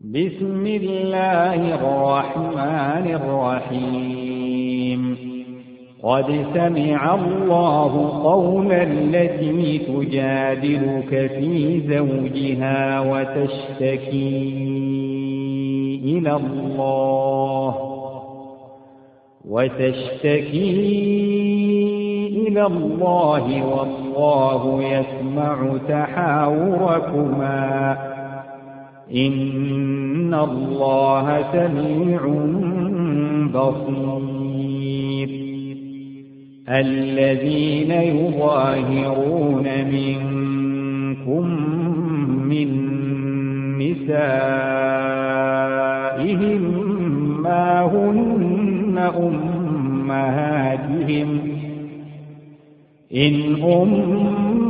بسم الله الرحمن الرحيم. قد سمع الله قول التي تجادلك في زوجها وتشتكي إلى الله وتشتكي إلى الله والله يسمع تحاوركما. إن الله سميع بصير الذين يظاهرون منكم من نسائهم ما هن أمهاتهم إن أمهاتهم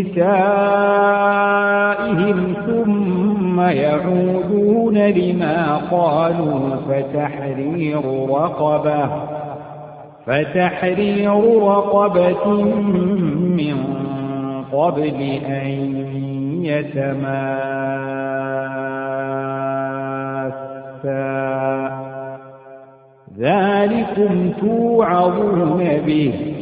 نسائهم ثم يعودون لما قالوا فتحرير رقبة فتحرير رقبة من قبل أن يتماسا. ذلكم توعظون به.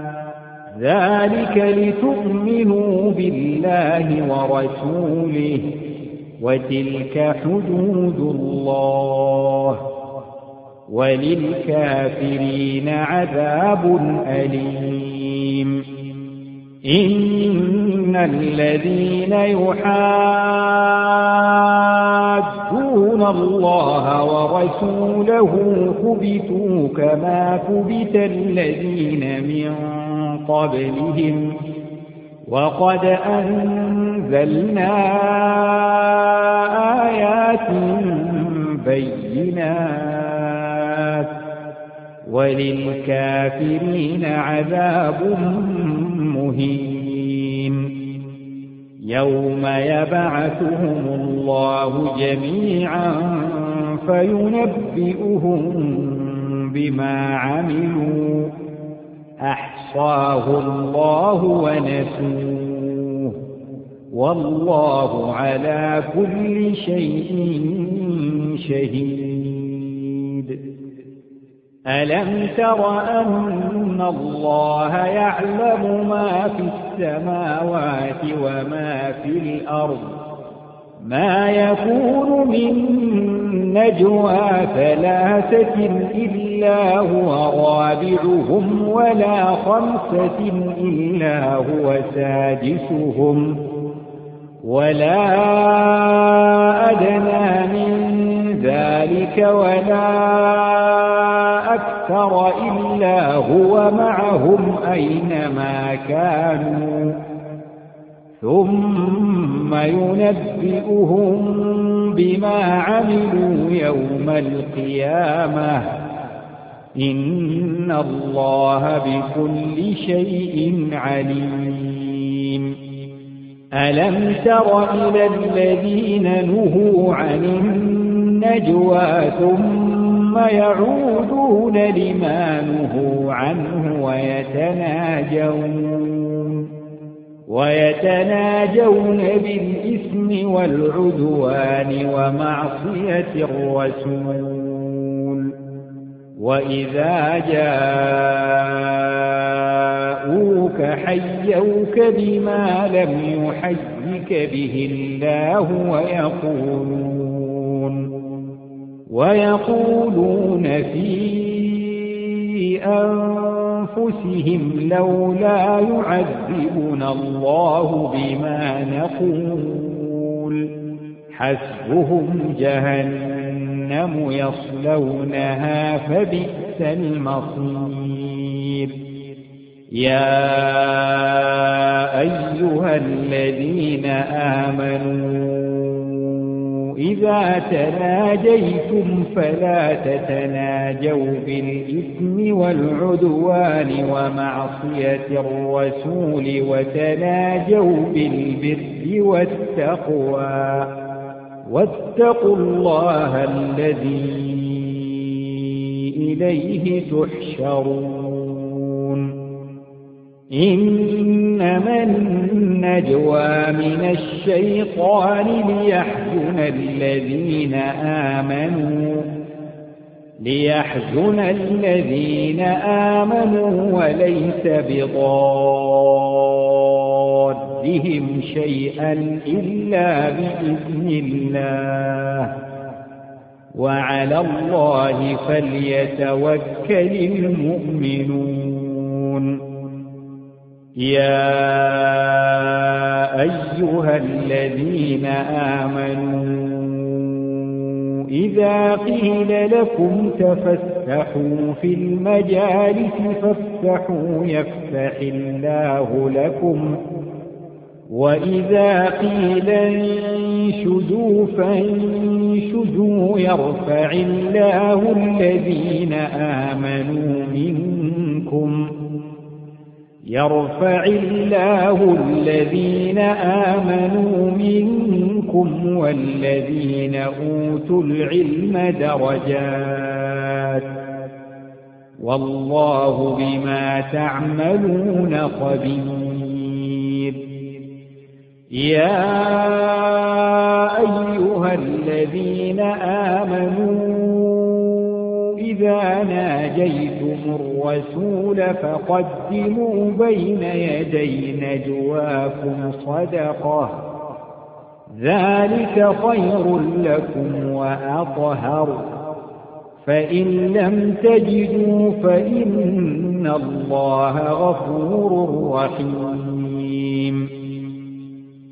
ذلك لتؤمنوا بالله ورسوله وتلك حدود الله وللكافرين عذاب أليم. إن الذين يحادون الله ورسوله كبتوا كما كبت الذين من قبلهم وقد أنزلنا آيات بينات وللكافرين عذاب مهين يوم يبعثهم الله جميعا فينبئهم بما عملوا أحصاه الله ونسوه. والله على كل شيء شهيد. ألم تر أن الله يعلم ما في السماوات وما في الأرض؟ ما يكون من نجوى ثلاثة إلا هو رابعهم ولا خمسة إلا هو سادسهم ولا أدنى من ذلك ولا أكثر إلا هو معهم أينما كانوا. ثم ينبئهم بما عملوا يوم القيامة. إن الله بكل شيء عليم. ألم تر إلى الذين نهوا عن النجوى ثم يعودون لما نهوا عنه ويتناجون؟ ويتناجون بالإثم والعدوان ومعصية الرسول. وإذا جاءوك حيوك بما لم يحيك به الله ويقولون ويقولون في أنفسهم لولا يعذبنا الله بما نقول. حسبهم جهنم يصلونها فبئس المصير. يا أيها الذين آمنوا إذا تناجيتم فلا تتناجوا بالإثم والعدوان ومعصية الرسول وتناجوا بالبر والتقوى. واتقوا الله الذي إليه تحشرون. إنما النجوى من الشيطان ليحزن الذين آمنوا. ليحزن الذين آمنوا وليس بضادهم شيئا إلا بإذن الله. وعلى الله فليتوكل المؤمنون. يا أيها الذين آمنوا إذا قيل لكم تفسحوا في المجالس فافسحوا يفسح الله لكم. وإذا قيل انشدوا فانشدوا يرفع الله الذين آمنوا منكم. يرفع الله الذين آمنوا منكم والذين أوتوا العلم درجات والله بما تعملون خبير. يا أيها الذين آمنوا إذا ناجيتم الرسول فقدموا بين يدي نجواكم صدقة. ذلك خير لكم وأطهر. فإن لم تجدوا فإن الله غفور رحيم.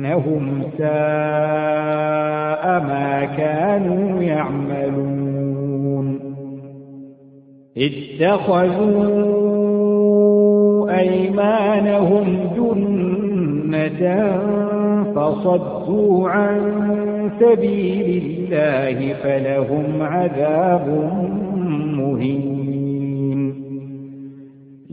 إنهم ساء ما كانوا يعملون. اتخذوا أيمانهم جنة فصدوا عن سبيل الله فلهم عذاب مهين.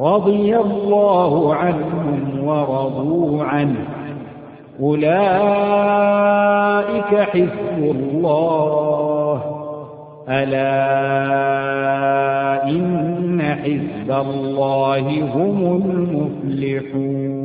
رضي الله عنهم ورضوا عنه. أولئك حزب الله. ألا إن حزب الله هم المفلحون.